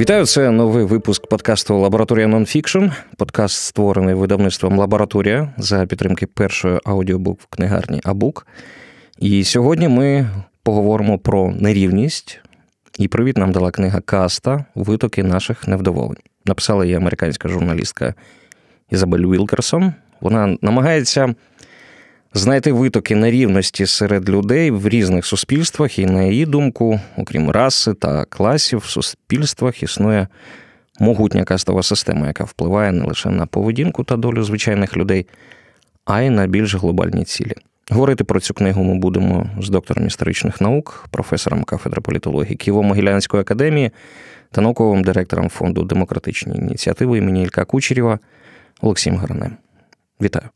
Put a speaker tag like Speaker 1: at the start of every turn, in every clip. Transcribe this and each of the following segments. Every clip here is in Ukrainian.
Speaker 1: Вітаю, це новий випуск подкасту Лабораторія Нонфікшн. Подкаст створений видавництвом Лабораторія за підтримки першої аудіокнигарні Абук. І сьогодні ми поговоримо про нерівність. І привіт нам дала книга Каста Витоки наших невдоволень. Написала її американська журналістка Ізабель Вілкерсон. Вона намагається знайти витоки нерівності серед людей в різних суспільствах, і, на її думку, окрім раси та класів, в суспільствах існує могутня кастова система, яка впливає не лише на поведінку та долю звичайних людей, а й на більш глобальні цілі. Говорити про цю книгу ми будемо з доктором історичних наук, професором кафедри політології Києво-Могилянської академії та науковим директором фонду демократичні ініціативи імені Ілька Кучерєва Олексієм Гаранем. Вітаю.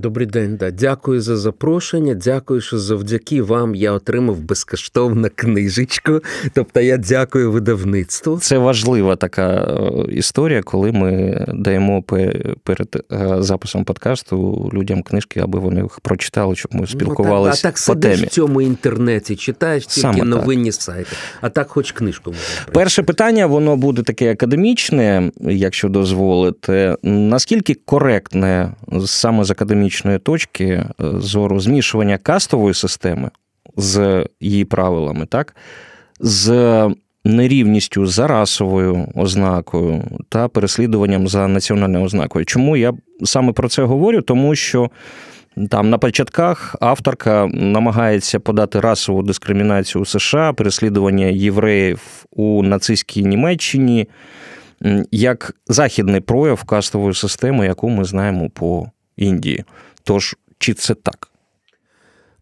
Speaker 2: Добрий день, да. Дякую за запрошення. Дякую, що завдяки вам я отримав безкоштовну книжечку. Тобто я дякую видавництву.
Speaker 1: Це важлива така е, історія, коли ми даємо перед е, записом подкасту людям книжки, аби вони їх прочитали, щоб ми спілкувалися.
Speaker 2: Ну, так, а так сидиш в цьому інтернеті, читаєш тільки Саме новинні так. сайти, а так хоч книжку можна.
Speaker 1: Перше питання, воно буде таке академічне, якщо дозволите. Наскільки коректне саме з академічної економічної точки е, зору змішування кастової системи з її правилами, так, з нерівністю за расовою ознакою та переслідуванням за національною ознакою. Чому я саме про це говорю? Тому що. Там на початках авторка намагається подати расову дискримінацію у США, переслідування євреїв у нацистській Німеччині як західний прояв кастової системи, яку ми знаємо по Індії. Тож, чи це так?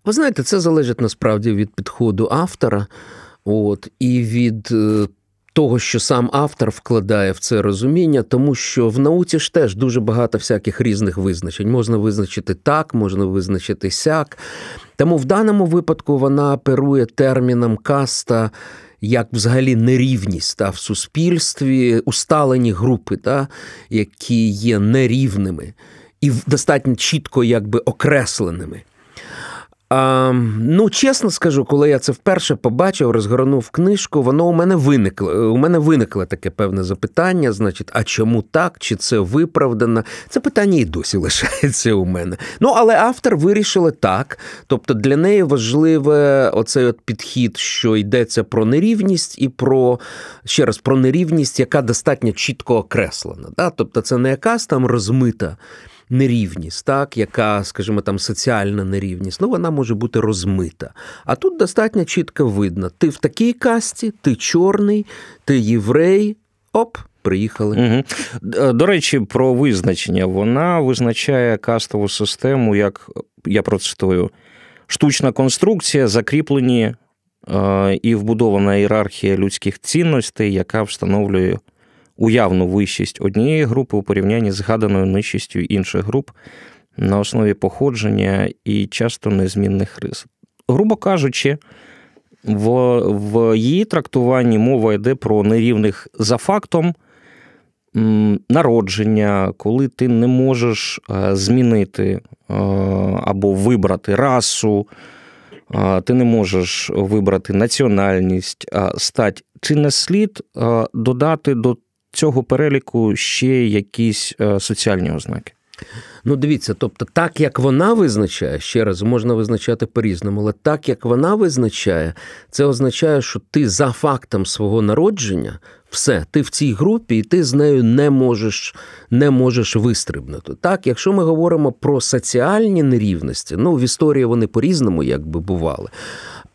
Speaker 2: Ви знаєте, це залежить насправді від підходу автора, от, і від е, того, що сам автор вкладає в це розуміння, тому що в науці ж теж дуже багато всяких різних визначень. Можна визначити так, можна визначити сяк. Тому в даному випадку вона оперує терміном каста. Як взагалі нерівність та, в суспільстві, усталені групи, та, які є нерівними і достатньо чітко якби окресленими. А, Ну, чесно скажу, коли я це вперше побачив, розгорнув книжку, воно у мене виникло. У мене виникло таке певне запитання: значить, а чому так? Чи це виправдано? Це питання і досі лишається у мене. Ну, але автор вирішили так. Тобто для неї важливе оцей от підхід, що йдеться про нерівність і про ще раз про нерівність, яка достатньо чітко окреслена. Да? Тобто, це не якась там розмита нерівність, так, яка, скажімо, там соціальна нерівність, ну вона може бути розмита. А тут достатньо чітко видно: ти в такій касті, ти чорний, ти єврей, оп. Приїхали.
Speaker 1: Угу. До речі, про визначення. Вона визначає кастову систему, як я процитую, штучна конструкція, закріплені е, і вбудована ієрархія людських цінностей, яка встановлює уявну вищість однієї групи у порівнянні з згаданою нижчістю інших груп на основі походження і часто незмінних рис. Грубо кажучи, в, в її трактуванні мова йде про нерівних за фактом. Народження, коли ти не можеш е, змінити е, або вибрати расу, е, ти не можеш вибрати національність, стать, чи не слід додати до цього переліку ще якісь е, соціальні ознаки?
Speaker 2: Ну, дивіться, тобто, так як вона визначає, ще раз можна визначати по-різному, але так як вона визначає, це означає, що ти за фактом свого народження, все, ти в цій групі, і ти з нею не можеш не можеш вистрибнути. Так, якщо ми говоримо про соціальні нерівності, ну в історії вони по-різному якби бували.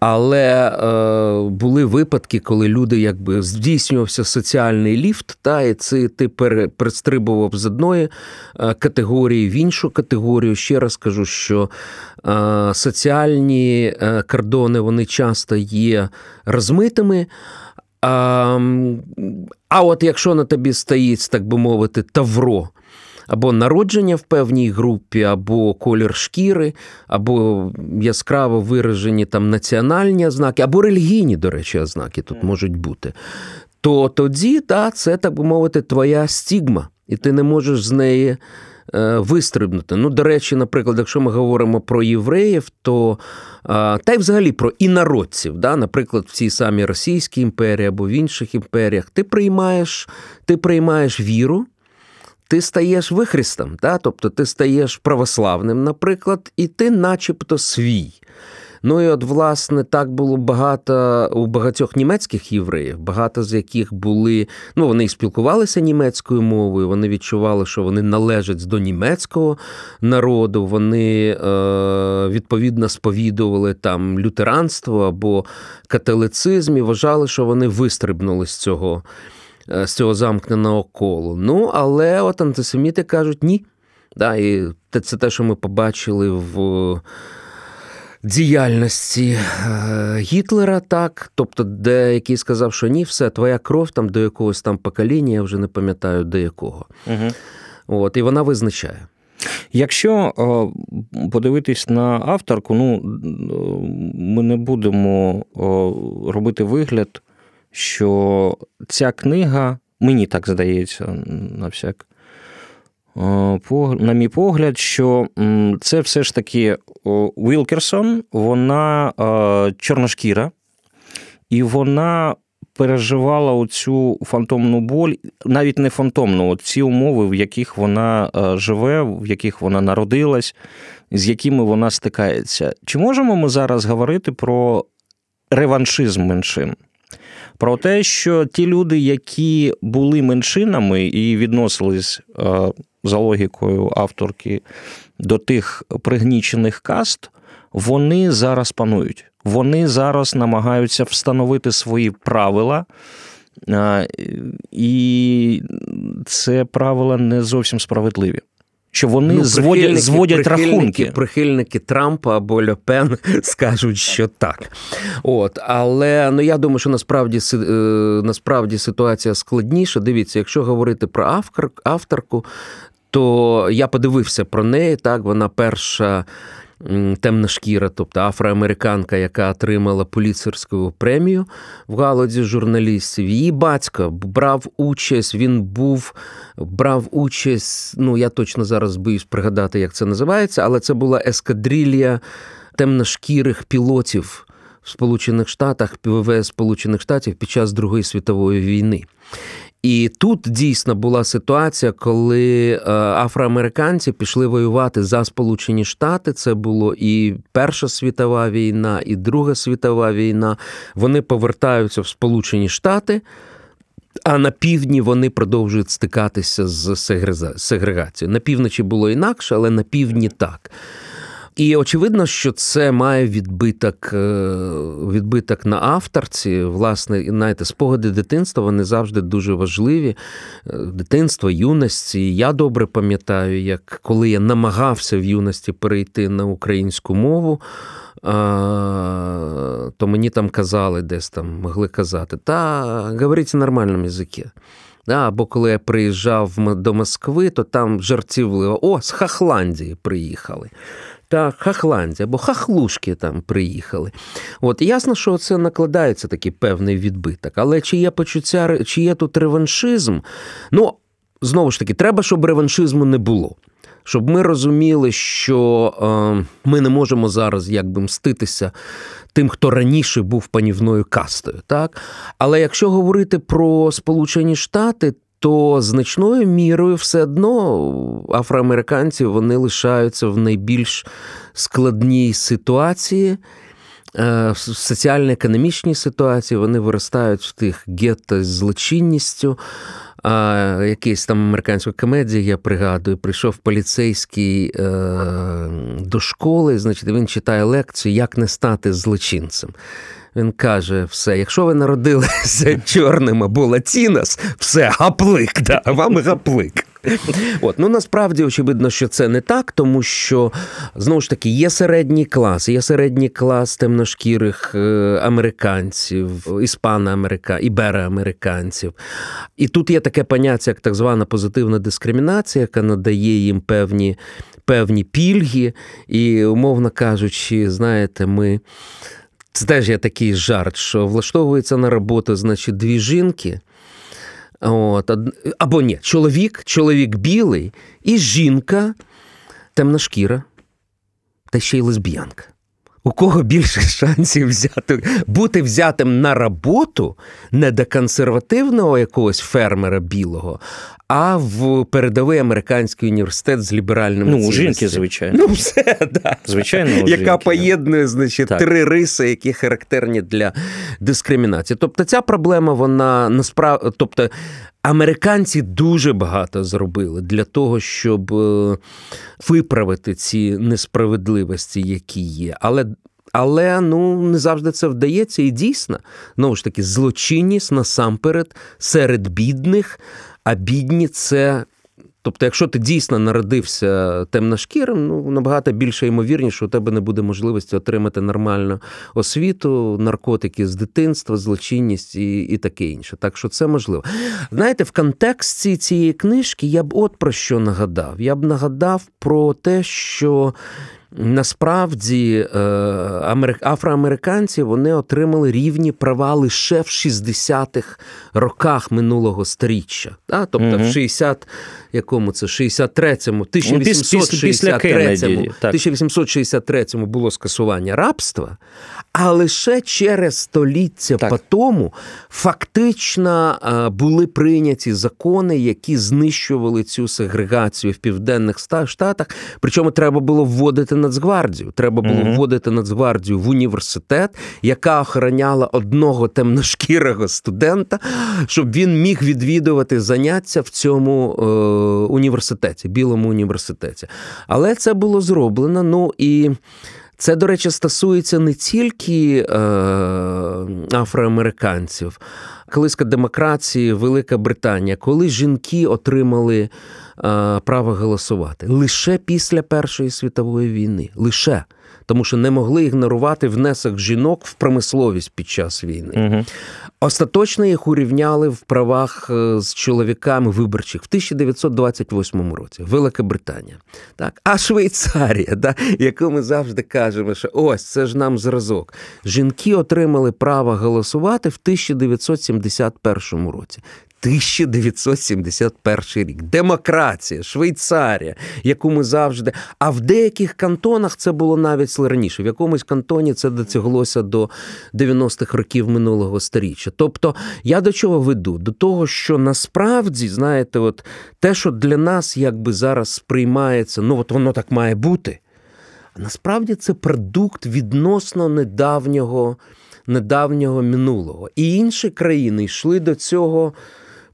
Speaker 2: Але е, були випадки, коли люди якби здійснювався соціальний ліфт, та і це ти перестрибував з одної е, категорії в іншу категорію. Ще раз кажу, що е, соціальні е, кордони вони часто є розмитими. А, а от якщо на тобі стоїть, так би мовити, тавро або народження в певній групі, або колір шкіри, або яскраво виражені там національні ознаки, або релігійні, до речі, ознаки тут можуть бути. То тоді, та, це, так би мовити, твоя стігма, і ти не можеш з неї вистрибнути. Ну, до речі, наприклад, якщо ми говоримо про євреїв, то та й взагалі про інородців, да? наприклад, в цій самій Російській імперії або в інших імперіях, ти приймаєш, ти приймаєш віру. Ти стаєш вихрістом, да? тобто ти стаєш православним, наприклад, і ти начебто свій. Ну і от, власне, так було багато у багатьох німецьких євреїв, багато з яких були, ну вони спілкувалися німецькою мовою, вони відчували, що вони належать до німецького народу, вони е, відповідно сповідували там лютеранство або католицизм і вважали, що вони вистрибнули з цього. Е, з цього замкненого колу. Ну, але от антисеміти кажуть ні. Да, І це те, що ми побачили в діяльності е, Гітлера, так. Тобто, деякий сказав, що ні, все, твоя кров там до якогось там покоління, я вже не пам'ятаю до якого. Угу. От, І вона визначає.
Speaker 1: Якщо подивитись на авторку, ну ми не будемо робити вигляд, що ця книга, мені так здається, на всяк, на мій погляд, що це все ж таки Вілкерсон, вона чорношкіра, і вона переживала оцю фантомну боль, навіть не фантомну, ці умови, в яких вона живе, в яких вона народилась, з якими вона стикається. Чи можемо ми зараз говорити про реваншизм меншин? Про те, що ті люди, які були меншинами і відносились за логікою авторки до тих пригнічених каст, вони зараз панують. Вони зараз намагаються встановити свої правила, і це правила не зовсім справедливі що вони ну, зводять зводять
Speaker 2: прихильники,
Speaker 1: рахунки.
Speaker 2: Прихильники Трампа або Льопен скажуть, що так. От, Але ну я думаю, що насправді е, насправді ситуація складніша. Дивіться, якщо говорити про автор, авторку, то я подивився про неї. Так, вона перша темна шкіра, тобто афроамериканка, яка отримала поліцерську премію в галузі журналістів. Її батько брав участь, він був брав участь. Ну я точно зараз боюсь пригадати, як це називається, але це була ескадрилья темношкірих пілотів в Сполучених Штатах, ПВВ Сполучених Штатів під час Другої світової війни. І тут дійсно була ситуація, коли е, афроамериканці пішли воювати за Сполучені Штати. Це було і Перша світова війна, і Друга світова війна. Вони повертаються в Сполучені Штати. А на півдні вони продовжують стикатися з сегрегацією. На півночі було інакше, але на півдні так. І очевидно, що це має відбиток е, відбиток на авторці. Власне, знаєте, спогади дитинства вони завжди дуже важливі. Е, дитинство, юності. Я добре пам'ятаю, як коли я намагався в юності перейти на українську мову. То мені там казали, десь там могли казати, та говоріть нормальному язикі. Або коли я приїжджав до Москви, то там жартівливо, о, з Хахландії приїхали та Хахландія, або хахлушки там приїхали. От ясно, що це накладається такий певний відбиток. Але чи є почуття, чи є тут реваншизм? Ну, знову ж таки, треба, щоб реваншизму не було. Щоб ми розуміли, що е, ми не можемо зараз якби мститися тим, хто раніше був панівною кастою. так? Але якщо говорити про Сполучені Штати, то значною мірою все одно афроамериканці вони лишаються в найбільш складній ситуації. Е, в соціально-економічній ситуації вони виростають в тих гетто з злочинністю. А якийсь там американська комедія, я пригадую, прийшов поліцейський е, до школи, значить, він читає лекцію, як не стати злочинцем. Він каже: все, якщо ви народилися чорним або латінос, все, гаплик, да, вам гаплик. От, ну насправді очевидно, що це не так, тому що знову ж таки є середній клас, є середній клас темношкірих е, американців, іспано-америка, ібероамериканців. І тут є таке поняття, як так звана позитивна дискримінація, яка надає їм певні, певні пільги, і, умовно кажучи, знаєте, ми. Це теж є такий жарт, що влаштовується на роботу, значить, дві жінки. От, Або ні, чоловік, чоловік білий і жінка темна шкіра, та ще й лесбіянка. У кого більше шансів взяти, бути взятим на роботу не до консервативного якогось фермера білого, а в передовий американський університет з ліберальним
Speaker 1: Ну, у жінки, звичайно.
Speaker 2: Ну, все, да.
Speaker 1: Звичайно, у
Speaker 2: яка
Speaker 1: жінки,
Speaker 2: поєднує значить,
Speaker 1: Так.
Speaker 2: три риси, які характерні для дискримінації. Тобто, ця проблема, вона насправді, тобто. Американці дуже багато зробили для того, щоб е, виправити ці несправедливості, які є. Але але ну не завжди це вдається, і дійсно, знову ж таки, злочинність насамперед серед бідних, а бідні це. Тобто, якщо ти дійсно народився темношкірим, ну набагато більше ймовірніше, що у тебе не буде можливості отримати нормальну освіту, наркотики з дитинства, злочинність і і таке інше. Так що це можливо. Знаєте, в контексті цієї книжки я б от про що нагадав. Я б нагадав про те, що Насправді е, афроамериканці вони отримали рівні права лише в 60-х роках минулого сторіччя. Тобто угу. в 60 якому це 63-му, 1863-му, 1863-му було скасування рабства, а лише через століття по тому фактично були прийняті закони, які знищували цю сегрегацію в південних штатах. Причому треба було вводити Нацгвардію. Треба було угу. вводити Нацгвардію в університет, яка охороняла одного темношкірого студента, щоб він міг відвідувати заняття в цьому е, університеті, білому університеті. Але це було зроблено. Ну і. Це, до речі, стосується не тільки е, афроамериканців, колиска демократії, Велика Британія, коли жінки отримали е, право голосувати лише після Першої світової війни. Лише тому що не могли ігнорувати внесок жінок в промисловість під час війни. Угу. Остаточно їх урівняли в правах е, з чоловіками виборчих в 1928 році. Велика Британія. Так, а Швейцарія, да, яку ми завжди кажемо, що ось це ж нам зразок. Жінки отримали право голосувати в 1971 році. 1971 рік. Демократія, Швейцарія, яку ми завжди. А в деяких кантонах це було навіть раніше. В якомусь кантоні це дотяглося до 90-х років минулого сторіччя. Тобто, я до чого веду? До того, що насправді, знаєте, от те, що для нас якби зараз сприймається, ну от воно так має бути. А насправді це продукт відносно недавнього. Недавнього минулого. І інші країни йшли до цього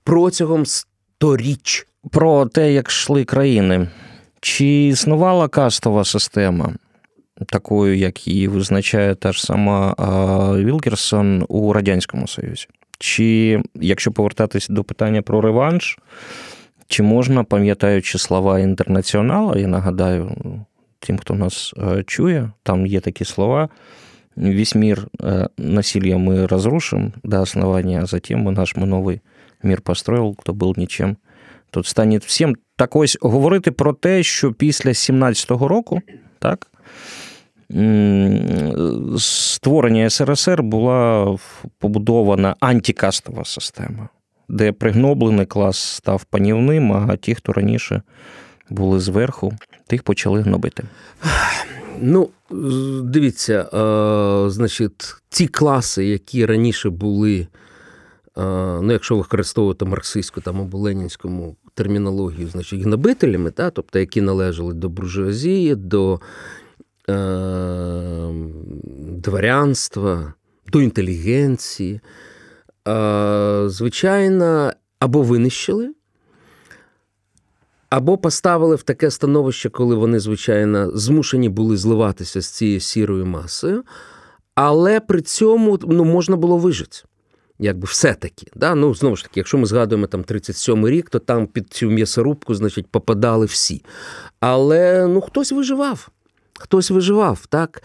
Speaker 2: протягом сторіч.
Speaker 1: Про те, як йшли країни. Чи існувала кастова система, такою, як її визначає та ж сама Вілкерсон у Радянському Союзі? Чи якщо повертатись до питання про реванш, чи можна, пам'ятаючи слова інтернаціонала, я нагадаю тим, хто нас чує, там є такі слова. Весь мир насилия мы разрушим до основания, а затем мы наш мы новый мір построїв, хто був нічим. Тут стане всім так ось говорити про те, що після 17-го року, так, створення СРСР була побудована антикастова система, де пригноблений клас став панівним, а ті, хто раніше були зверху, тих почали гнобити.
Speaker 2: Ну, дивіться, значить, ті класи, які раніше були ну, якщо використовувати марксистську там або ленінському термінологію, значить гнобителями, та, тобто які належали до буржуазії, до е, дворянства, до інтелігенції, е, звичайно, або винищили. Або поставили в таке становище, коли вони, звичайно, змушені були зливатися з цією сірою масою, але при цьому ну, можна було вижити якби все-таки. Да? Ну, Знову ж таки, якщо ми згадуємо там 37-й рік, то там під цю м'ясорубку значить, попадали всі. Але ну, хтось виживав. Хтось виживав, так?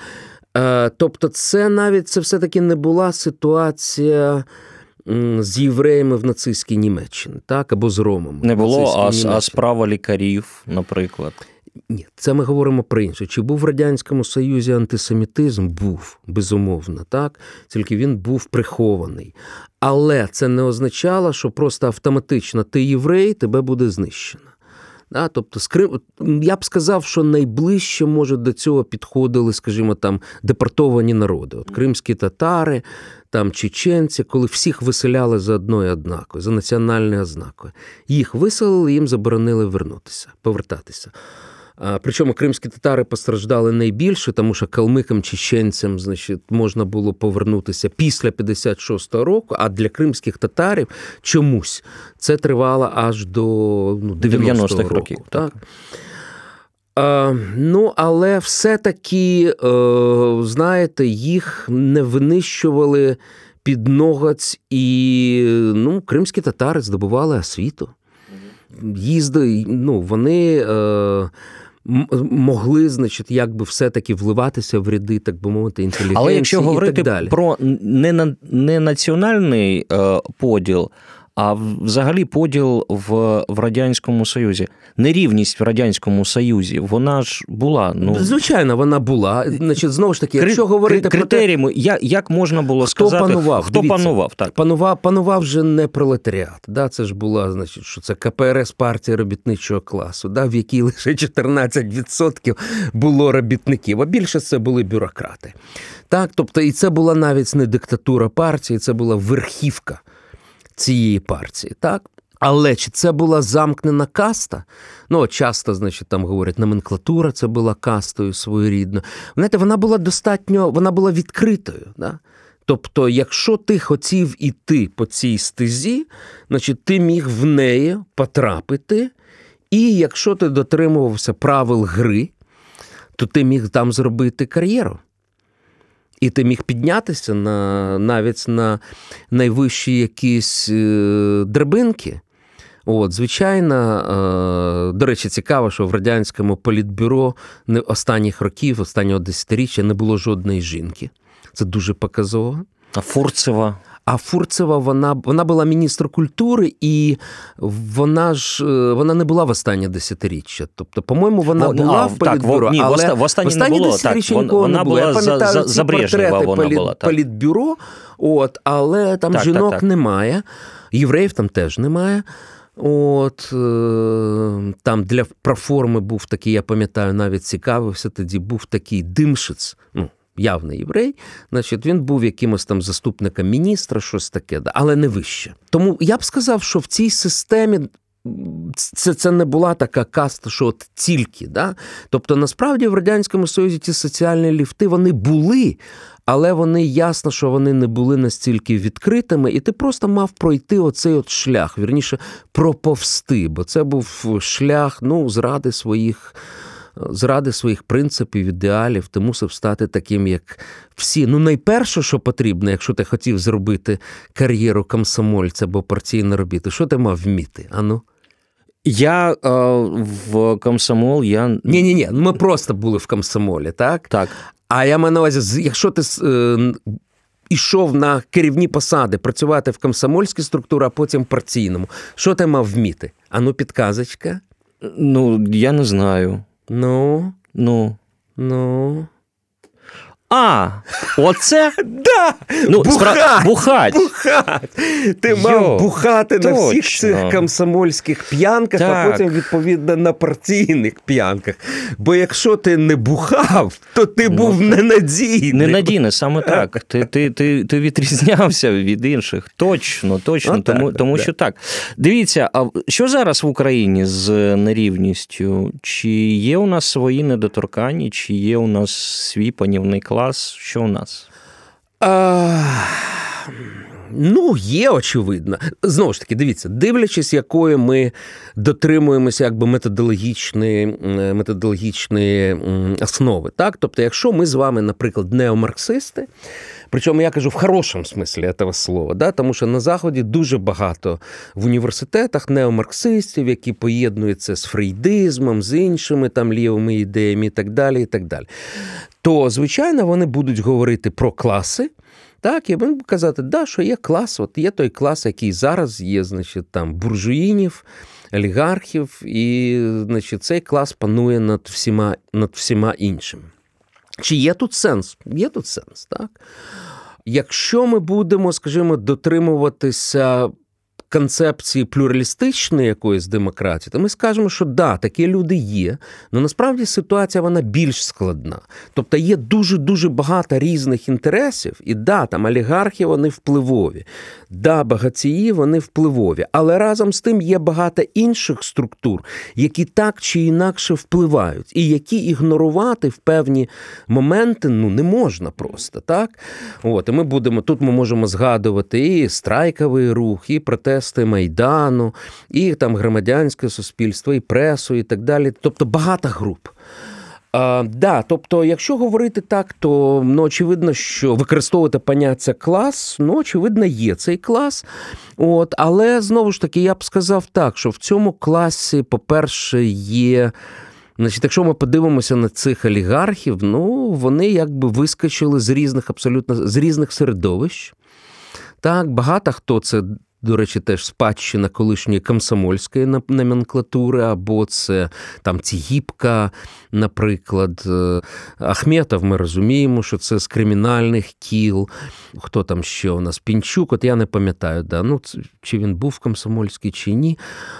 Speaker 2: Е, Тобто, це навіть це все-таки не була ситуація. З євреями в нацистській Німеччині, так, або з Ромами.
Speaker 1: Не було, а, а справа лікарів, наприклад.
Speaker 2: Ні, це ми говоримо про інше. Чи був в Радянському Союзі антисемітизм? Був, безумовно, так. Тільки він був прихований. Але це не означало, що просто автоматично ти єврей, тебе буде знищено. Да? Тобто, я б сказав, що найближче, може, до цього підходили, скажімо, там депортовані народи. От Кримські татари, там чеченці, коли всіх виселяли за одною однакою, за національною ознакою. Їх виселили, їм заборонили вернутися, повертатися. Причому кримські татари постраждали найбільше, тому що калмикам чеченцям значить, можна було повернутися після 56-го року, а для кримських татарів чомусь це тривало аж до ну, 90-х 90 років. Так. Е, ну, але все-таки, е, знаєте, їх не винищували під ногаць, і ну, кримські татари здобували освіту. Їзди, ну, вони. Е, могли, значить, якби все-таки вливатися в ряди, так би мовити, інтелігенції
Speaker 1: Але якщо говорити
Speaker 2: так далі.
Speaker 1: про не, не національний е, поділ, а взагалі поділ в в Радянському Союзі. Нерівність в Радянському Союзі, вона ж була. Ну
Speaker 2: Звичайно, вона була. Значить, Знову ж таки, якщо
Speaker 1: Кри,
Speaker 2: говорити
Speaker 1: критеріями,
Speaker 2: про те,
Speaker 1: як як можна було
Speaker 2: хто
Speaker 1: сказати,
Speaker 2: панував,
Speaker 1: хто
Speaker 2: дивіться,
Speaker 1: панував? Так.
Speaker 2: Панував панував же не пролетаріат. Да? Це ж була, значить, що це КПРС партія робітничого класу, да? в якій лише 14% було робітників, а більше це були бюрократи. Так, тобто, і це була навіть не диктатура партії, це була верхівка цієї партії. так? Але чи це була замкнена каста? Ну, часто, значить, там говорять, номенклатура це була кастою своєрідно. Знаєте, вона була достатньо, вона була відкритою. Да? Тобто, якщо ти хотів іти по цій стезі, значить ти міг в неї потрапити, і якщо ти дотримувався правил гри, то ти міг там зробити кар'єру. І ти міг піднятися на, навіть на найвищі якісь е, драбинки. От, Звичайно, е, до речі, цікаво, що в радянському політбюро останніх років, останнього десятиріччя не було жодної жінки. Це дуже показово.
Speaker 1: А Фурцева.
Speaker 2: А Фурцева вона вона була міністр культури, і вона ж е, вона не була в останнє десятиріччя. Тобто, по-моєму, вона
Speaker 1: О,
Speaker 2: була
Speaker 1: а,
Speaker 2: в політбюро,
Speaker 1: так,
Speaker 2: але
Speaker 1: в останнє, в останнє не було. Так, вона. Я пам'ятаю за, ці портрети вона політ, була,
Speaker 2: так. політбюро, от, але там так, жінок так, немає, євреїв там теж немає. От е, там для проформи був такий, я пам'ятаю, навіть цікавився. Тоді був такий димшиць. ну, явний єврей, значить, він був якимось там заступником міністра, щось таке, але не вище. Тому я б сказав, що в цій системі. Це це не була така каста, що от тільки. Да? Тобто, насправді в Радянському Союзі ті соціальні ліфти вони були, але вони ясно, що вони не були настільки відкритими, і ти просто мав пройти оцей от шлях, вірніше, проповсти, бо це був шлях ну, зради своїх зради своїх принципів, ідеалів, ти мусив стати таким, як всі. Ну, найперше, що потрібно, якщо ти хотів зробити кар'єру комсомольця або партійної робіти, що ти мав вміти? Ану?
Speaker 1: Я е, в комсомол. я...
Speaker 2: Ні, ні, ні. Ми просто були в комсомолі, так?
Speaker 1: Так.
Speaker 2: А я маю на увазі, якщо ти. Е, Ішов на керівні посади працювати в комсомольській структурі, а потім партійному. Що ти мав вміти? Ану, підказочка?
Speaker 1: Ну, я не знаю.
Speaker 2: Ну,
Speaker 1: ну,
Speaker 2: ну.
Speaker 1: А, оце?
Speaker 2: Да!
Speaker 1: Ну, бухать! Спра... бухать.
Speaker 2: бухать. Ти Йо, мав бухати точно. на всіх цих комсомольських п'янках, так. а потім, відповідно, на партійних п'янках. Бо якщо ти не бухав, то ти ну, був ненадійний.
Speaker 1: Ненадійний, саме так. Ти ти, ти, ти відрізнявся від інших. Точно, точно. Ну, тому так, тому так. що так. Дивіться, а що зараз в Україні з нерівністю? Чи є у нас свої недоторканні, чи є у нас свій панівний клас? Клас, що у нас?
Speaker 2: А... Ну, є очевидно. Знову ж таки, дивіться, дивлячись, якої ми дотримуємося якби методологічної методологічної основи. Так? Тобто, якщо ми з вами, наприклад, неомарксисти, Причому я кажу в хорошому смислі цього слова, да? тому що на Заході дуже багато в університетах неомарксистів, які поєднуються з фрейдизмом, з іншими там лівими ідеями і так далі. і так далі. То, звичайно, вони будуть говорити про класи. Так, і він казати, да, що є клас, от є той клас, який зараз є, значить, там буржуїнів, олігархів, і значить, цей клас панує над всіма, над всіма іншими. Чи є тут сенс? Є тут сенс, так? Якщо ми будемо, скажімо, дотримуватися концепції плюралістичної якоїсь демократії, то ми скажемо, що да, такі люди є, але насправді ситуація вона більш складна. Тобто є дуже-дуже багато різних інтересів, і да, там олігархи вони впливові, да, багатії вони впливові, але разом з тим є багато інших структур, які так чи інакше впливають, і які ігнорувати в певні моменти ну, не можна просто. так? От, І ми будемо тут ми можемо згадувати і страйковий рух, і протест протести Майдану, і там громадянське суспільство, і пресу, і так далі. Тобто багато груп. А, да, Тобто, якщо говорити так, то ну, очевидно, що використовувати поняття клас, ну, очевидно, є цей клас. От, Але знову ж таки, я б сказав так, що в цьому класі, по-перше, є. Значить, Якщо ми подивимося на цих олігархів, ну вони якби вискочили з різних абсолютно з різних середовищ. Так, багато хто це до речі, теж спадщина колишньої комсомольської номенклатури, або це там Цігіпка, наприклад. Е, Ахметов, ми розуміємо, що це з кримінальних кіл. Хто там ще у нас? Пінчук, от я не пам'ятаю, да, ну, чи він був комсомольський, чи ні.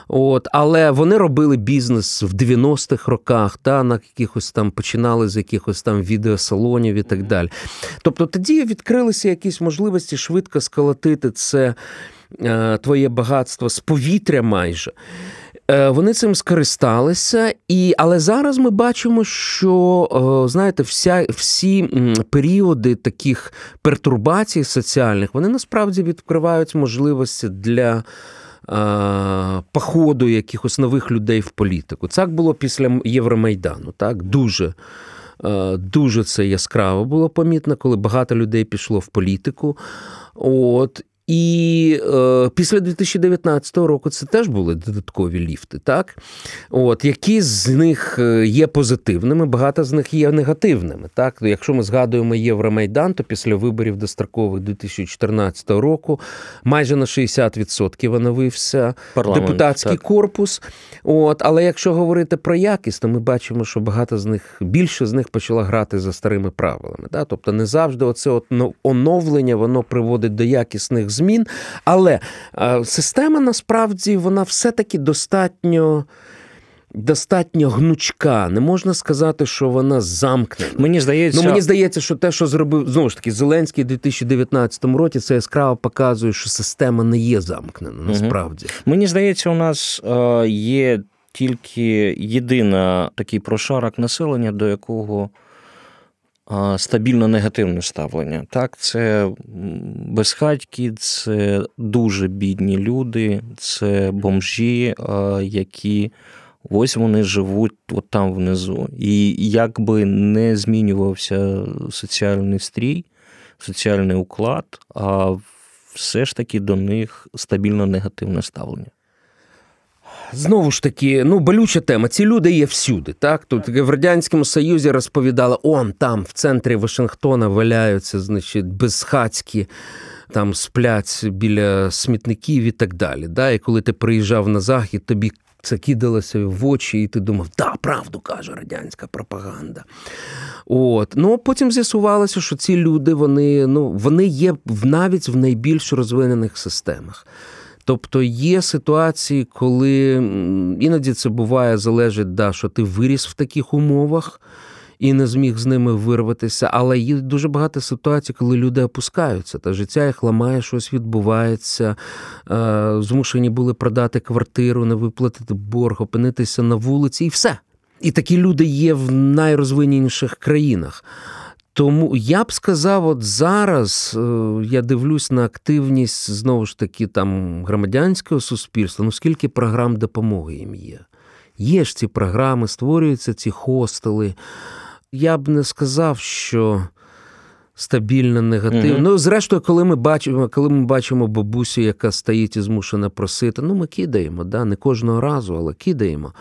Speaker 2: От, Але вони робили бізнес в 90-х роках, та, на якихось там починали з якихось там відеосалонів і так далі. Тобто тоді відкрилися якісь можливості швидко сколотити це. Е, твоє багатство з повітря майже. Е, вони цим скористалися, і, але зараз ми бачимо, що е, знаєте, вся, всі періоди таких пертурбацій соціальних вони насправді відкривають можливості для походу якихось нових людей в політику. Так було після Євромайдану. Так, дуже. Дуже це яскраво було помітно, коли багато людей пішло в політику. От і е, після 2019 року це теж були додаткові ліфти, так? От, Які з них е, є позитивними, багато з них є негативними. Так? Якщо ми згадуємо Євромайдан, то після виборів дострокових 2014 року майже на 60% оновився Парламент, депутатський так. корпус. От, Але якщо говорити про якість, то ми бачимо, що багато з них, більше з них почала грати за старими правилами. Так? Тобто не завжди оце от оновлення воно приводить до якісних змін. Але е, система насправді вона все-таки достатньо. Достатньо гнучка, не можна сказати, що вона замкнена.
Speaker 1: Мені здається,
Speaker 2: ну мені здається, що те, що зробив знову ж таки Зеленський у 2019 році, це яскраво показує, що система не є замкнена. Насправді угу.
Speaker 1: мені здається, у нас е, є тільки єдина такий прошарок населення, до якого стабільно негативне ставлення. Так, Це безхатьки, це дуже бідні люди, це бомжі, які ось вони живуть от там внизу. І як би не змінювався соціальний стрій, соціальний уклад, а все ж таки до них стабільно негативне ставлення.
Speaker 2: Знову ж таки, ну болюча тема. Ці люди є всюди. Так тут в радянському союзі розповідали, он там в центрі Вашингтона валяються, значить, безхацькі. Там сплять біля смітників і так далі. Да? І коли ти приїжджав на захід, тобі це кидалося в очі, і ти думав, да, правду каже радянська пропаганда. От. Ну, Потім з'ясувалося, що ці люди вони, ну, вони є навіть в найбільш розвинених системах. Тобто є ситуації, коли іноді це буває, залежить, да, що ти виріс в таких умовах і не зміг з ними вирватися. Але є дуже багато ситуацій, коли люди опускаються, та життя їх ламає, щось відбувається, е, змушені були продати квартиру, не виплатити борг, опинитися на вулиці, і все. І такі люди є в найрозвиненіших країнах. Тому я б сказав, от зараз е, я дивлюсь на активність знову ж таки там громадянського суспільства, ну скільки програм допомоги їм є. Є ж ці програми, створюються ці хостели. Я б не сказав, що стабільно негативно. Mm-hmm. Ну, зрештою, коли ми бачимо, коли ми бачимо бабусю, яка стоїть і змушена просити, ну ми кидаємо, да? не кожного разу, але кидаємо.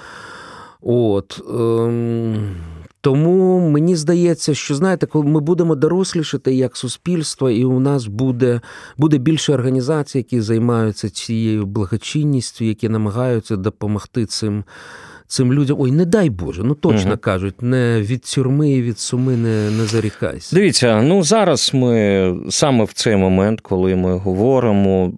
Speaker 2: От, ем, Тому мені здається, що знаєте, коли ми будемо дорослішати як суспільство, і у нас буде буде більше організацій, які займаються цією благочинністю, які намагаються допомогти цим цим людям. Ой, не дай Боже, ну точно угу. кажуть, не від тюрми і від суми не, не зарікайся.
Speaker 1: Дивіться, ну зараз ми саме в цей момент, коли ми говоримо,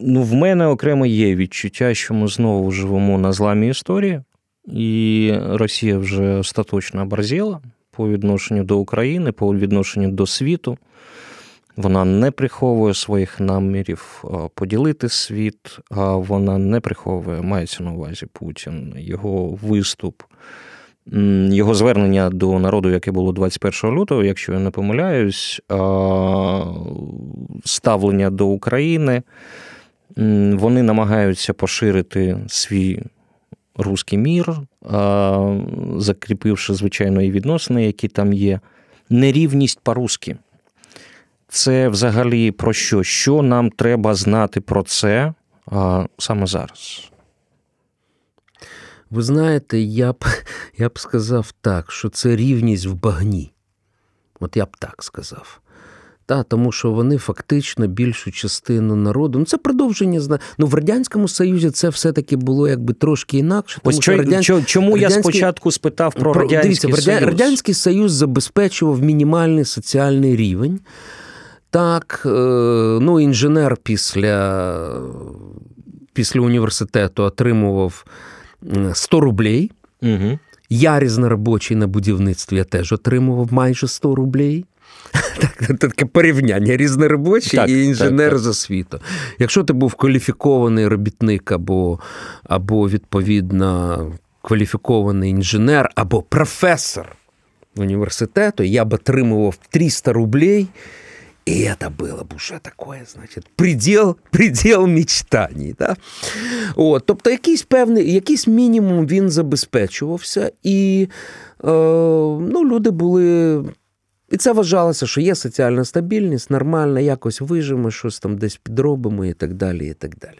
Speaker 1: ну в мене окремо є відчуття, що ми знову живемо на зламі історії, і Росія вже остаточно оборзіла по відношенню до України, по відношенню до світу. Вона не приховує своїх намірів поділити світ, а вона не приховує, мається на увазі Путін, його виступ, його звернення до народу, яке було 21 лютого, якщо я не помиляюсь, ставлення до України. Вони намагаються поширити свій руський мір, закріпивши звичайно і відносини, які там є. Нерівність по-русски – це взагалі про що? Що нам треба знати про це саме зараз?
Speaker 2: Ви знаєте, я б я б сказав так, що це рівність в багні. От я б так сказав. Та, Тому що вони фактично більшу частину народу. Ну, це продовження Ну, в Радянському Союзі це все-таки було якби трошки інакше.
Speaker 1: Тому Ось що радян... Чому радянський... я спочатку спитав про, про Радянський Дивіться, Союз?
Speaker 2: Радянський Союз забезпечував мінімальний соціальний рівень. Так, е, ну, інженер після після університету отримував 100 рублей. Угу. Я різноробочий на будівництві я теж отримував майже 100 рублей. Так, Таке порівняння різноробочий так, і інженер так, так. з освіту. Якщо ти був кваліфікований робітник або, або відповідно кваліфікований інженер, або професор університету, я б отримував 300 рублей. И это было б уже такое, значить, приділ приділ мечтаний. Да? От, Тобто якийсь певний, якийсь мінімум він забезпечувався, і е, ну, люди були. І це вважалося, що є соціальна стабільність, нормально, якось вижимо, щось там десь підробимо і так далі. і так далі.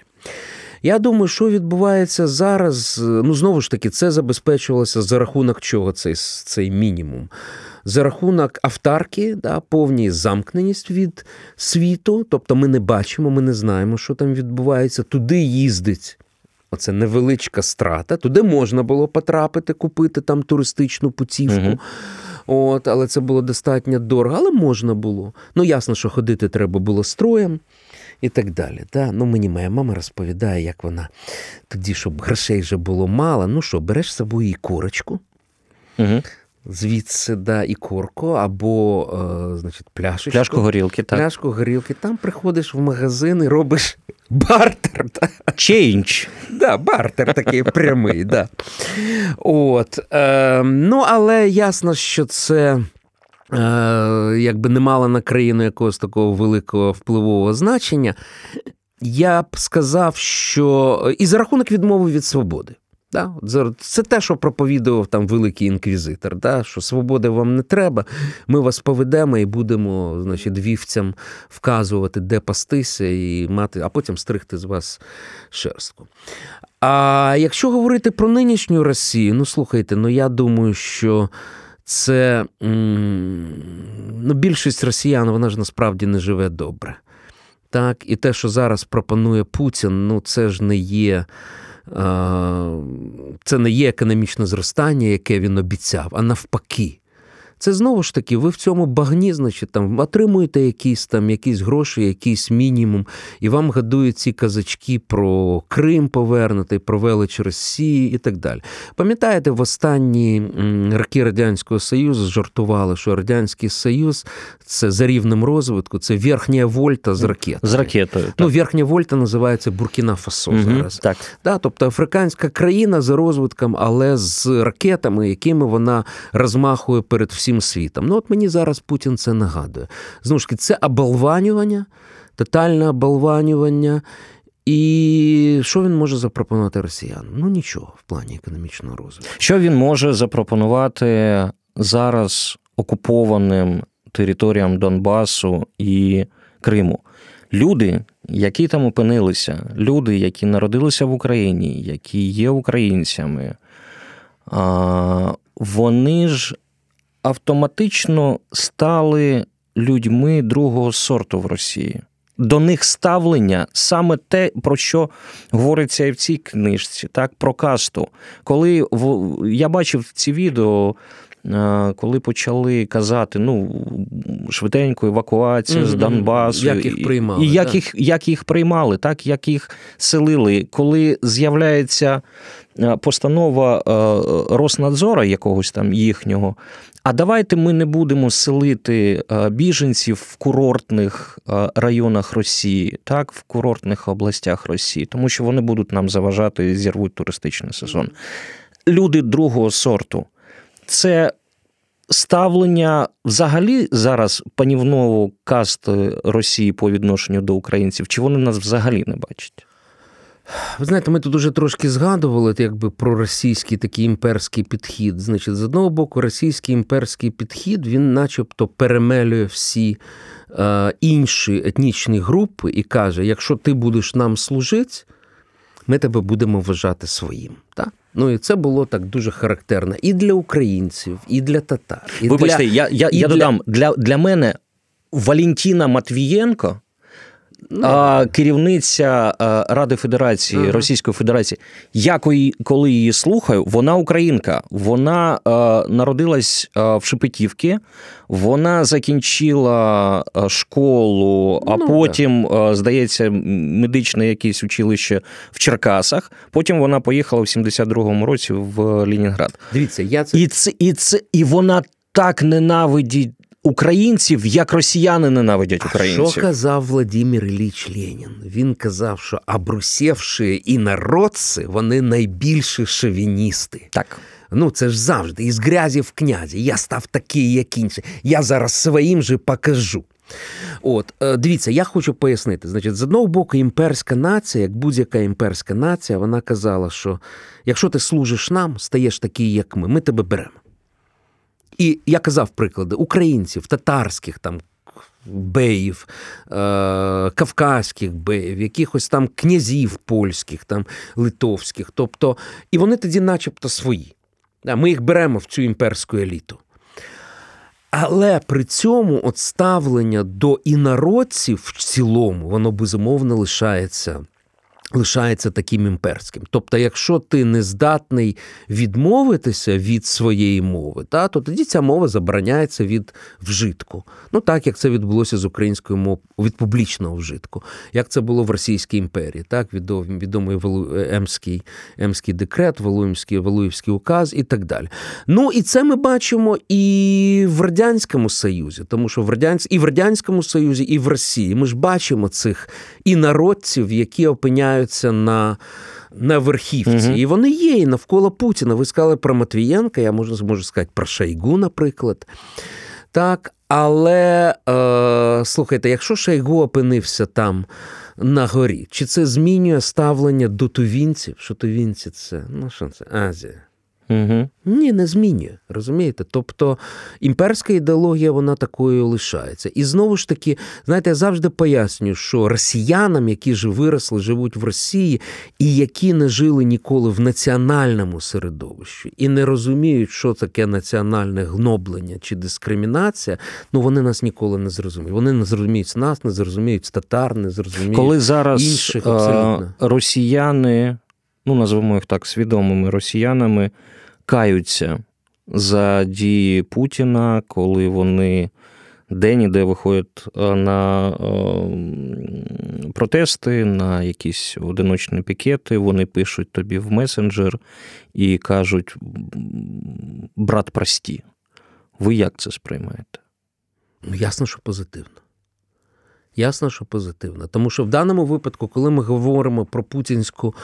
Speaker 2: Я думаю, що відбувається зараз. Ну, знову ж таки, це забезпечувалося за рахунок чого цей, цей мінімум за рахунок автарки, да, повній замкненість від світу. Тобто ми не бачимо, ми не знаємо, що там відбувається. Туди їздить. Оце невеличка страта. Туди можна було потрапити, купити там туристичну путівку. Угу. От, Але це було достатньо дорого, але можна було. Ну, ясно, що ходити треба було строєм і так далі. Да? Ну, Мені моя мама розповідає, як вона тоді, щоб грошей вже було мало. Ну що, береш з собою і корочку. Угу звідси да, і корко, або е, значить, пляшечку.
Speaker 1: Пляшку горілки, так.
Speaker 2: Пляшку горілки. Там приходиш в магазин і робиш бартер.
Speaker 1: Чейндж.
Speaker 2: Да, бартер такий прямий. да. От, е, Ну, але ясно, що це. Е, якби не мало на країну якогось такого великого впливового значення, я б сказав, що і за рахунок відмови від свободи. Да? Це те, що проповідував там великий інквізитор, да? що свободи вам не треба, ми вас поведемо і будемо значить, вівцям вказувати, де пастися, і мати, а потім стригти з вас шерстку. А якщо говорити про нинішню Росію, ну слухайте, ну я думаю, що це ну, більшість росіян, вона ж насправді не живе добре. Так, І те, що зараз пропонує Путін, ну це ж не є це не є економічне зростання, яке він обіцяв, а навпаки. Це знову ж таки, ви в цьому багні, значить, там отримуєте якісь там якісь гроші, якийсь мінімум, і вам гадують ці казачки про Крим повернути, про велич Росії і так далі. Пам'ятаєте, в останні роки Радянського Союзу жартували, що Радянський Союз це за рівнем розвитку, це верхня вольта з ракет.
Speaker 1: З ракетою.
Speaker 2: Ну, верхня вольта називається Буркіна Фасо угу, зараз.
Speaker 1: Так.
Speaker 2: Да, Тобто африканська країна за розвитком, але з ракетами, якими вона розмахує перед всім всім світом. Ну от мені зараз Путін це нагадує. Знову ж таки, це оболванювання, тотальне оболванювання. І що він може запропонувати росіянам? Ну нічого в плані економічного розвитку.
Speaker 1: Що він може запропонувати зараз окупованим територіям Донбасу і Криму? Люди, які там опинилися, люди, які народилися в Україні, які є українцями, вони ж автоматично стали людьми другого сорту в Росії. До них ставлення саме те, про що говориться і в цій книжці, так, про касту. Коли я бачив ці відео коли почали казати, ну швиденько евакуація mm-hmm. з Донбасу,
Speaker 2: як їх приймали,
Speaker 1: і як так? їх як їх приймали, так як їх селили, коли з'являється постанова Роснадзора якогось там їхнього. А давайте ми не будемо селити біженців в курортних районах Росії, так, в курортних областях Росії, тому що вони будуть нам заважати, зірвуть туристичний сезон. Люди другого сорту це ставлення взагалі зараз панівного касти Росії по відношенню до українців, чи вони нас взагалі не бачать?
Speaker 2: Ви знаєте, ми тут уже трошки згадували якби про російський такий імперський підхід. Значить, з одного боку, російський імперський підхід, він начебто перемелює всі е, інші етнічні групи і каже: якщо ти будеш нам служити, ми тебе будемо вважати своїм. Так? Ну і це було так дуже характерно і для українців, і для татар. І
Speaker 1: Вибачте,
Speaker 2: для,
Speaker 1: я я,
Speaker 2: і
Speaker 1: я додам для, для мене Валентіна Матвієнко. А керівниця Ради Федерації ага. Російської Федерації, я коли її слухаю, вона українка. Вона народилась в Шепетівці, вона закінчила школу, а ну, потім, здається, медичне якесь училище в Черкасах. Потім вона поїхала в 72-му році в Ленінград.
Speaker 2: Дивіться, я це
Speaker 1: і це і це і вона так ненавидить українців, як росіяни ненавидять українців.
Speaker 2: А Що казав Владимир Ілліч Ленін? Він казав, що обрусевші інородці, вони найбільші шовіністи.
Speaker 1: Так.
Speaker 2: Ну, це ж завжди із грязі в князі. Я став такий, як інші. Я зараз своїм же покажу. От, е, дивіться, я хочу пояснити. Значить, з одного боку, імперська нація, як будь-яка імперська нація, вона казала, що якщо ти служиш нам, стаєш такий, як ми, ми тебе беремо. І я казав приклади українців, татарських там. Беїв, е, кавказьких беїв, якихось там князів польських, там литовських. Тобто, І вони тоді, начебто, свої. Ми їх беремо в цю імперську еліту. Але при цьому от ставлення до інородців в цілому, воно безумовно лишається лишається таким імперським. Тобто, якщо ти не здатний відмовитися від своєї мови, та, то тоді ця мова забороняється від вжитку. Ну так як це відбулося з українською мовою від публічного вжитку, як це було в Російській імперії, так відомий, відомий Емський, Емський декрет, Валуївський, Валуївський указ і так далі. Ну і це ми бачимо і в Радянському Союзі, тому що в Радянсь... і в Радянському Союзі, і в Росії ми ж бачимо цих інородців, які опиняють опираються на на верхівці. Угу. І вони є і навколо Путіна. Ви сказали про Матвієнка, я можу, можу сказати про Шайгу, наприклад. Так, Але е, слухайте, якщо Шайгу опинився там на горі, чи це змінює ставлення до тувінців? Що тувінці це? Ну, що це? Азія.
Speaker 1: Угу.
Speaker 2: Ні, не змінює. Розумієте? Тобто імперська ідеологія вона такою лишається. І знову ж таки, знаєте, я завжди пояснюю, що росіянам, які ж виросли, живуть в Росії, і які не жили ніколи в національному середовищі, і не розуміють, що таке національне гноблення чи дискримінація, ну вони нас ніколи не зрозуміють. Вони не зрозуміють нас, не зрозуміють татар, не зрозуміють
Speaker 1: Коли зараз
Speaker 2: інших абсолютно.
Speaker 1: росіяни, ну назвемо їх так свідомими росіянами каються за дії Путіна, коли вони де-ніде виходять е, на е, протести, на якісь одиночні пікети, вони пишуть тобі в месенджер і кажуть: брат, прості. Ви як це сприймаєте?
Speaker 2: Ну, ясно, що позитивно. Ясно, що позитивно. Тому що в даному випадку, коли ми говоримо про путінську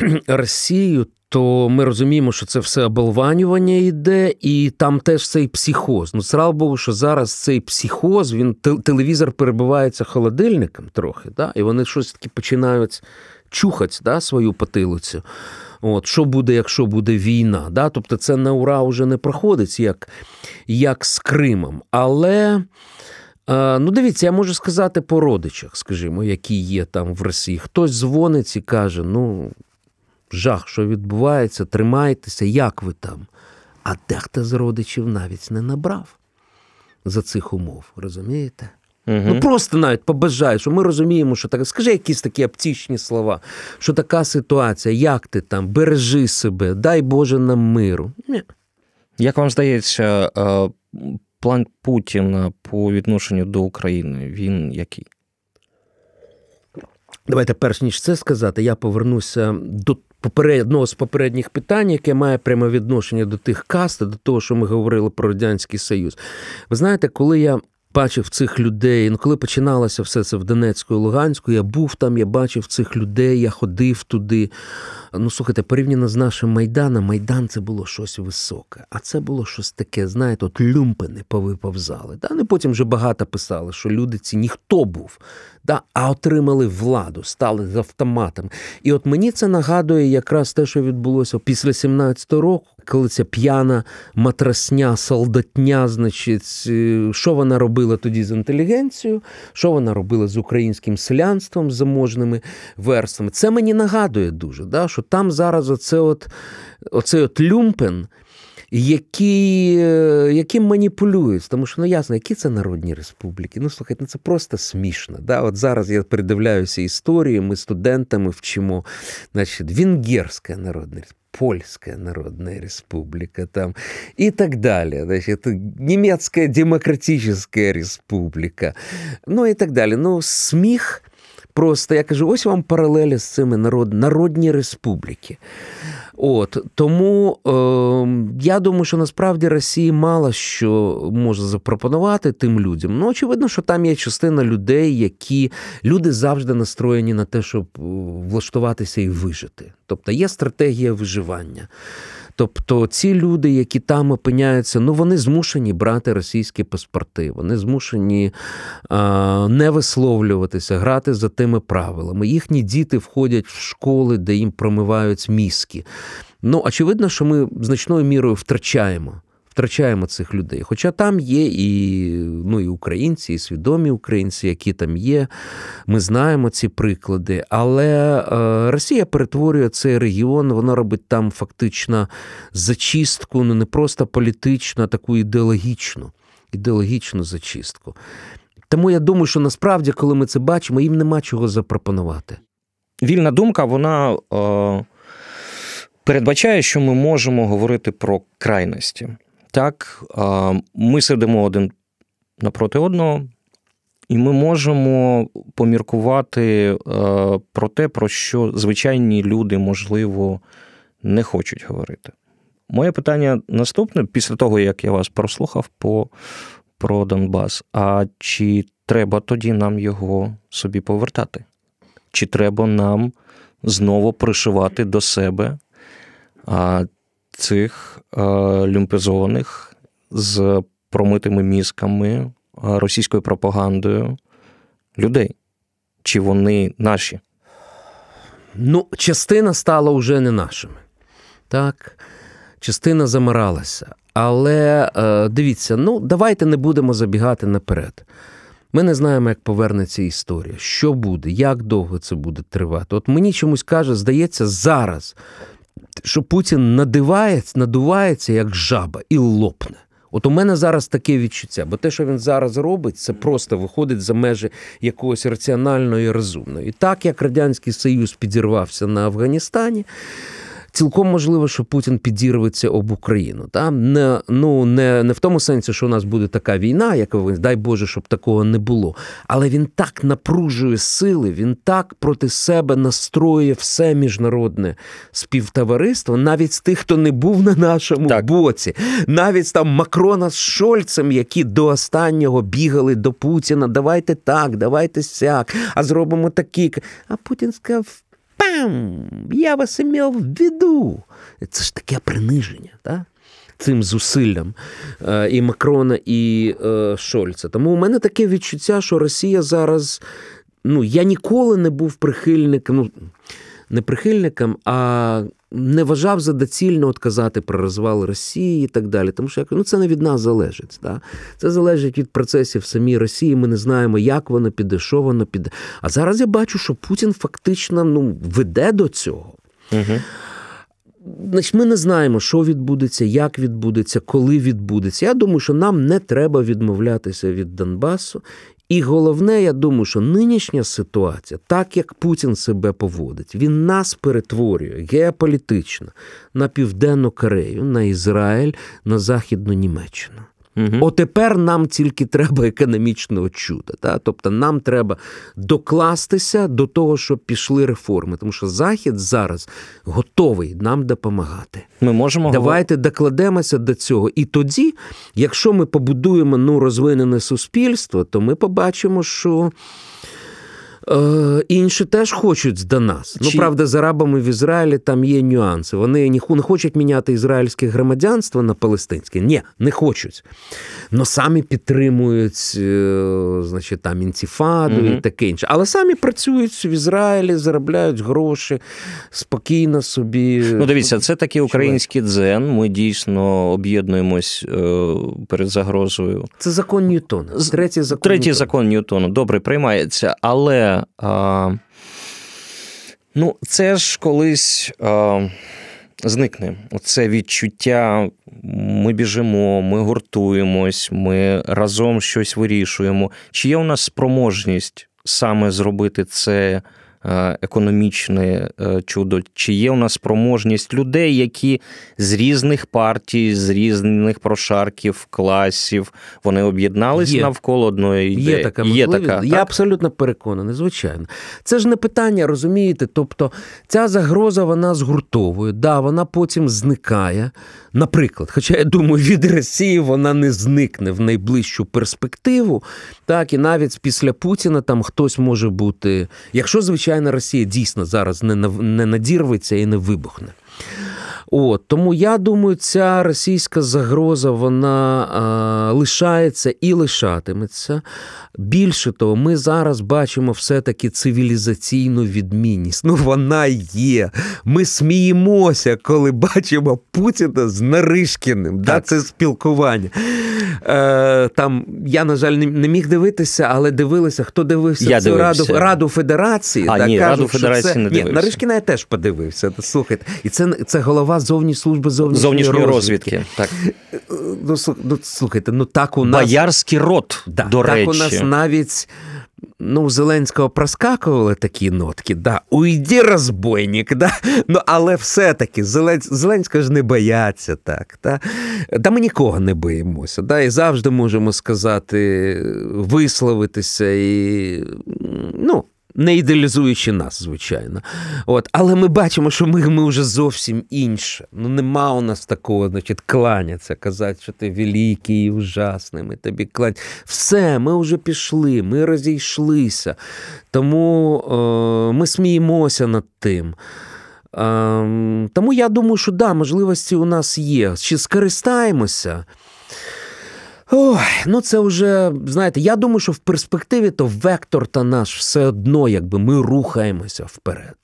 Speaker 2: Росію, то ми розуміємо, що це все оболванювання йде, і там теж цей психоз. Ну, слава Богу, що зараз цей психоз, він телевізор перебувається холодильником трохи, да? і вони щось таки починають чухати да, свою потилицю. От, Що буде, якщо буде війна? Да? Тобто це на ура вже не проходить, як, як з Кримом. Але. Ну, дивіться, я можу сказати по родичах, скажімо, які є там в Росії. Хтось дзвонить і каже: ну, жах, що відбувається, тримайтеся, як ви там. а дехто з родичів навіть не набрав за цих умов. Розумієте? Угу. Ну просто навіть побажаю, що ми розуміємо, що так. Скажи якісь такі аптічні слова, що така ситуація, як ти там, бережи себе, дай Боже нам миру. Ні.
Speaker 1: Як вам здається, е, план Путіна по відношенню до України, він який?
Speaker 2: Давайте, перш ніж це сказати, я повернуся до одного з попередніх питань, яке має пряме відношення до тих каст, до того, що ми говорили про Радянський Союз. Ви знаєте, коли я бачив цих людей. Ну, коли починалося все це в Донецьку і Луганську, я був там, я бачив цих людей, я ходив туди. Ну, слухайте, порівняно з нашим Майданом, Майдан це було щось високе, а це було щось таке, знаєте, от люмпини повиповзали. Да? Ну, потім вже багато писали, що люди ці ніхто був, да? а отримали владу, стали з автоматами. І от мені це нагадує якраз те, що відбулося після 17-го року, коли ця п'яна матрасня, солдатня, значить, е, що вона робила тоді з інтелігенцією, що вона робила з українським селянством, з заможними верствами. Це мені нагадує дуже, да, що там зараз оце от, оцей от люмпен. Які, е, яким маніпулюють, тому що ну ясно, які це народні республіки. Ну слухайте, ну це просто смішно. Да? От зараз я передивляюся історії, ми студентами вчимо, значить, Венгерська народна республіка. Польская Народная Республика там и так далее. Значит, Немецкая Демократическая Республика. Ну і так далі. Ну, сміх просто, я кажу, ось вам паралелі з цими народ, народні республіки. От Тому е, я думаю, що насправді Росія мало що може запропонувати тим людям. Ну, очевидно, що там є частина людей, які люди завжди настроєні на те, щоб е, влаштуватися і вижити. Тобто є стратегія виживання. Тобто ці люди, які там опиняються, ну вони змушені брати російські паспорти, вони змушені а, не висловлюватися, грати за тими правилами. Їхні діти входять в школи, де їм промивають мізки. Ну, очевидно, що ми значною мірою втрачаємо втрачаємо цих людей. Хоча там є і ну, і українці, і свідомі українці, які там є. Ми знаємо ці приклади. Але е, Росія перетворює цей регіон, вона робить там фактично зачистку, ну не просто політичну, а таку ідеологічну, ідеологічну зачистку. Тому я думаю, що насправді, коли ми це бачимо, їм нема чого запропонувати.
Speaker 1: Вільна думка, вона. Е... Передбачає, що ми можемо говорити про крайності. Так, ми сидимо один напроти одного, і ми можемо поміркувати про те, про що звичайні люди, можливо, не хочуть говорити. Моє питання наступне, після того, як я вас прослухав по, про Донбас, а чи треба тоді нам його собі повертати? Чи треба нам знову пришивати до себе цих е, люмпезованих з промитими мізками е, російською пропагандою людей. Чи вони наші?
Speaker 2: Ну, частина стала вже не нашими. Так, частина замиралася. Але е, дивіться, ну давайте не будемо забігати наперед. Ми не знаємо, як повернеться історія, що буде, як довго це буде тривати. От мені чомусь каже, здається, зараз що Путін надивається, надувається як жаба і лопне. От у мене зараз таке відчуття, бо те, що він зараз робить, це просто виходить за межі якогось раціонального і розумного. І так як Радянський Союз підірвався на Афганістані. Цілком можливо, що Путін підірветься об Україну. Та? Не, ну, не, не в тому сенсі, що у нас буде така війна, як ви, дай Боже, щоб такого не було. Але він так напружує сили, він так проти себе настроює все міжнародне співтовариство, навіть з тих, хто не був на нашому так. боці, навіть там Макрона з Шольцем, які до останнього бігали до Путіна. Давайте так, давайте сяк, а зробимо такі. А Путін сказав. Я вас имел в виду. Це ж таке приниження, так? Цим зусиллям е, і Макрона, і е, Шольца. Тому у мене таке відчуття, що Росія зараз. Ну, я ніколи не був прихильником, ну не прихильником, а не вважав за доцільно от казати про розвал Росії і так далі. Тому що ну, це не від нас залежить. Да? Це залежить від процесів самій Росії. Ми не знаємо, як воно піде, що воно піде. А зараз я бачу, що Путін фактично ну, веде до цього. Угу. Значить, Ми не знаємо, що відбудеться, як відбудеться, коли відбудеться. Я думаю, що нам не треба відмовлятися від Донбасу. І головне, я думаю, що нинішня ситуація, так як Путін себе поводить, він нас перетворює геополітично на Південну Корею, на Ізраїль, на Західну Німеччину. Угу. Отепер нам тільки треба економічного чуда. Та? Тобто нам треба докластися до того, щоб пішли реформи. Тому що Захід зараз готовий нам допомагати.
Speaker 1: Ми можемо
Speaker 2: Давайте докладемося до цього. І тоді, якщо ми побудуємо ну, розвинене суспільство, то ми побачимо, що. Е, інші теж хочуть до нас. Ну, Чи... Ну, правда, з арабами в Ізраїлі там є нюанси. Вони не хочуть міняти ізраїльське громадянство на палестинське. Ні, не хочуть. Но самі підтримують е, значить, там інтифаду угу. і таке інше. Але самі працюють в Ізраїлі, заробляють гроші спокійно собі.
Speaker 1: Ну, дивіться, це такий український дзен. Ми дійсно об'єднуємось е, перед загрозою.
Speaker 2: Це закон Ньютона. Третій закон
Speaker 1: Третій
Speaker 2: Ньютона.
Speaker 1: закон Ньютона. Добре, приймається. Але а, ну, це ж колись а, зникне. Оце відчуття. Ми біжимо, ми гуртуємось, ми разом щось вирішуємо. Чи є у нас спроможність саме зробити це? Е, економічне е, чудо, чи є у нас спроможність людей, які з різних партій, з різних прошарків, класів вони об'єднались є. навколо одної ідеї.
Speaker 2: Є така можливість. Є така, Я так? абсолютно переконаний, звичайно. Це ж не питання, розумієте? Тобто ця загроза вона згуртовує, да, вона потім зникає. Наприклад, хоча я думаю, від Росії вона не зникне в найближчу перспективу, так і навіть після Путіна там хтось може бути, якщо звичайно Росія дійсно зараз не надірветься і не вибухне. От Тому я думаю, ця російська загроза вона а, лишається і лишатиметься. Більше того, ми зараз бачимо все-таки цивілізаційну відмінність. Ну, вона є. Ми сміємося, коли бачимо Путіна з Наришкіним. Да, Це спілкування. Е, Там я, на жаль, не міг дивитися, але дивилися, хто дивився
Speaker 1: я цю
Speaker 2: Раду Раду Федерації.
Speaker 1: А,
Speaker 2: да,
Speaker 1: ні, кажуть, Раду Федерації це... не дивився.
Speaker 2: Ні, Наришкіна я теж подивився. Слухайте, і це це голова зовні служби зовнішньої,
Speaker 1: зовнішньої
Speaker 2: розвідки.
Speaker 1: розвідки. Так.
Speaker 2: Ну, ну, слухайте, ну так у нас...
Speaker 1: Боярський рот,
Speaker 2: да,
Speaker 1: до
Speaker 2: так
Speaker 1: речі.
Speaker 2: у нас навіть ну, Зеленського проскакували такі нотки, да, уйди, розбойник, да? ну, але все-таки Зелен... Зеленського ж не бояться так. Да? Та ми нікого не боїмося. Да? І завжди можемо сказати, висловитися і ну, не ідеалізуючи нас, звичайно. От. Але ми бачимо, що ми ми вже зовсім інше. Ну, Нема у нас такого, значить, кланяться, казати, що ти великий і ужасний, ми тобі клань. Все, ми вже пішли, ми розійшлися. Тому е, ми сміємося над тим. Е, тому я думаю, що да, можливості у нас є. Чи скористаємося? Ой, ну це вже, знаєте, я думаю, що в перспективі то вектор та наш все одно, якби ми рухаємося вперед.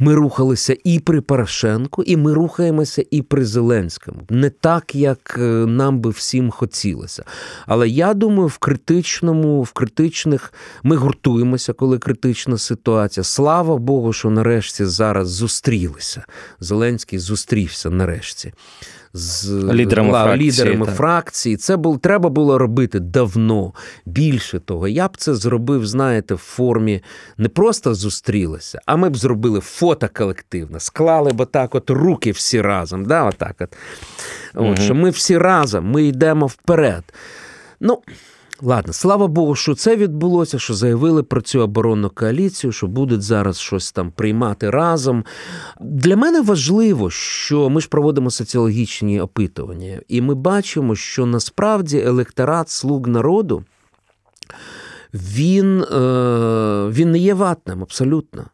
Speaker 2: Ми рухалися і при Порошенку, і ми рухаємося і при Зеленському. Не так, як е, нам би всім хотілося. Але я думаю, в критичному, в критичних ми гуртуємося, коли критична ситуація. Слава Богу, що нарешті зараз зустрілися. Зеленський зустрівся нарешті з
Speaker 1: лідерами ла, фракції.
Speaker 2: лідерами фракції. Це було треба було робити давно. Більше того, я б це зробив, знаєте, в формі не просто зустрілися, а ми б зробили фото колективне, склали б так от руки всі разом. Да, отак от. Угу. Що Ми всі разом, ми йдемо вперед. Ну, Ладно, слава Богу, що це відбулося, що заявили про цю оборонну коаліцію, що будуть зараз щось там приймати разом. Для мене важливо, що ми ж проводимо соціологічні опитування, і ми бачимо, що насправді електорат слуг народу він, е, він не є ватним абсолютно.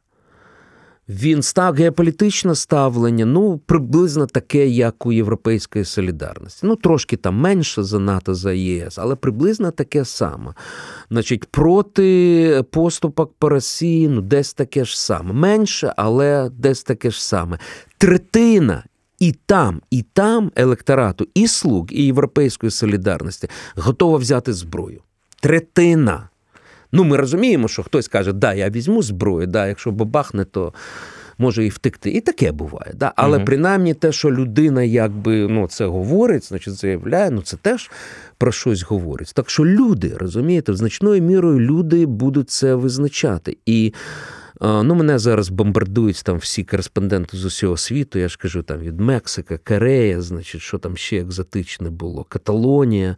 Speaker 2: Він став геополітичне ставлення, ну, приблизно таке, як у Європейської солідарності. Ну, трошки там менше за НАТО, за ЄС, але приблизно таке саме. Значить, проти поступок по Росії, ну, десь таке ж саме. Менше, але десь таке ж саме. Третина. І там, і там електорату, і слуг, і Європейської солідарності готова взяти зброю. Третина. Ну, ми розуміємо, що хтось каже, да, я візьму зброю, да, якщо бабахне, то може і втекти. І таке буває. Да? Але угу. принаймні те, що людина якби ну, це говорить, значить заявляє, ну це теж про щось говорить. Так що люди, розумієте, значною мірою люди будуть це визначати. І Ну, Мене зараз бомбардують там всі кореспонденти з усього світу. Я ж кажу, там від Мексика, Корея, значить, що там ще екзотичне було, Каталонія,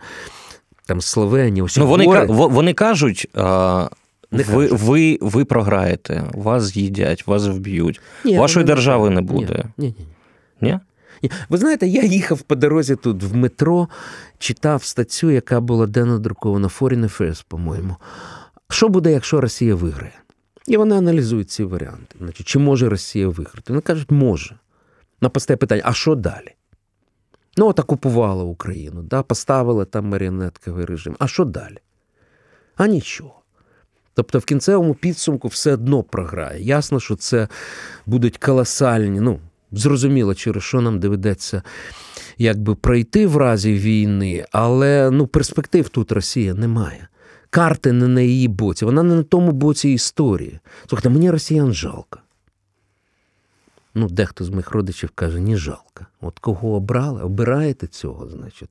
Speaker 2: там Словенія. Ось
Speaker 1: ну, вони вони кажуть. А... Не ви ви, ви програєте, вас з'їдять, вас вб'ють. Ні, Вашої держави не буде.
Speaker 2: Ні, ні, ні. Ні? Ні? Ви знаєте, я їхав по дорозі тут в метро, читав статтю, яка була де надрукована Foreign Affairs, по-моєму. Що буде, якщо Росія виграє? І вони аналізують ці варіанти. Значить, Чи може Росія виграти? Вони кажуть, може. На постає питання, а що далі? Ну, от окупувала Україну, да, поставила там маріонетковий режим. А що далі? А нічого. Тобто в кінцевому підсумку все одно програє. Ясно, що це будуть колосальні, ну, зрозуміло, через що нам доведеться якби пройти в разі війни, але ну, перспектив тут Росія немає карти не на її боці, вона не на тому боці історії. Слухайте, мені росіян жалко. Ну, дехто з моїх родичів каже, ні жалко. От кого обрали, обираєте цього, значить,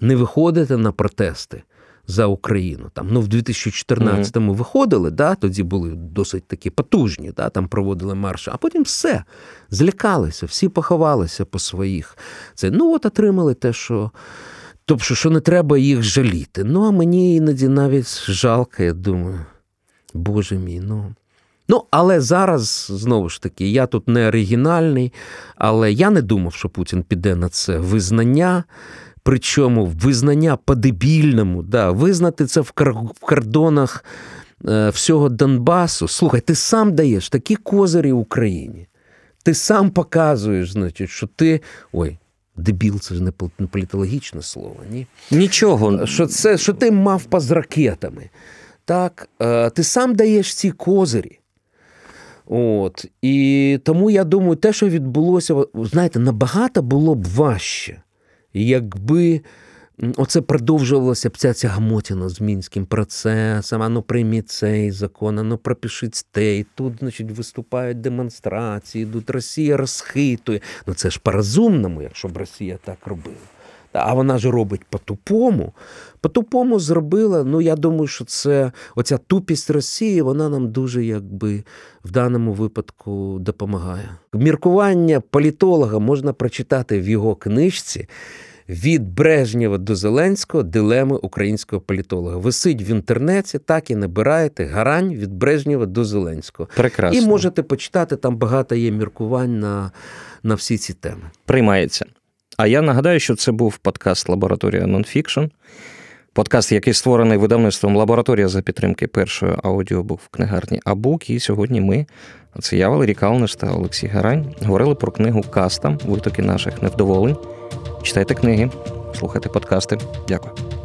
Speaker 2: не виходите на протести за Україну. Там, Ну, в 2014-му mm-hmm. виходили, да, тоді були досить такі потужні, да, там проводили марші, а потім все, злякалися, всі поховалися по своїх. Це, Ну, от отримали те, що Тобто, що не треба їх жаліти. Ну, а мені іноді навіть жалко, я думаю, Боже мій, ну. Ну, але зараз, знову ж таки, я тут не оригінальний, але я не думав, що Путін піде на це визнання. Причому визнання по-дебільному, да, визнати це в кордонах е, всього Донбасу. Слухай, ти сам даєш такі козирі Україні. Ти сам показуєш, значить, що ти. Ой, Дебіл, це ж не політологічне слово, ні?
Speaker 1: Нічого.
Speaker 2: Що це, що ти мавпа з ракетами. Так, е, Ти сам даєш ці козирі. От. І тому я думаю, те, що відбулося, знаєте, набагато було б важче, якби Оце продовжувалася б ця гамотіна з мінським процесом, а ну прийміть цей закон, а ну пропишіть те. І Тут, значить, виступають демонстрації, йдуть Росія розхитує. Ну це ж по-розумному, якщо б Росія так робила. А вона ж робить по-тупому. По-тупому зробила. Ну, я думаю, що це оця тупість Росії, вона нам дуже якби в даному випадку допомагає. Міркування політолога можна прочитати в його книжці від Брежнєва до Зеленського дилеми українського політолога. Висить в інтернеті, так і набираєте гарань від Брежнєва до Зеленського.
Speaker 1: Прекрасно.
Speaker 2: І можете почитати, там багато є міркувань на, на всі ці теми.
Speaker 1: Приймається. А я нагадаю, що це був подкаст Лабораторія Нонфікшн. Подкаст, який створений видавництвом лабораторія за підтримки першої аудіобук в книгарні Абук. І сьогодні ми, це я, Валерій Калниш та Олексій Гарань, говорили про книгу Каста, витоки наших невдоволень. Читайте книги, слухайте подкасти. Дякую.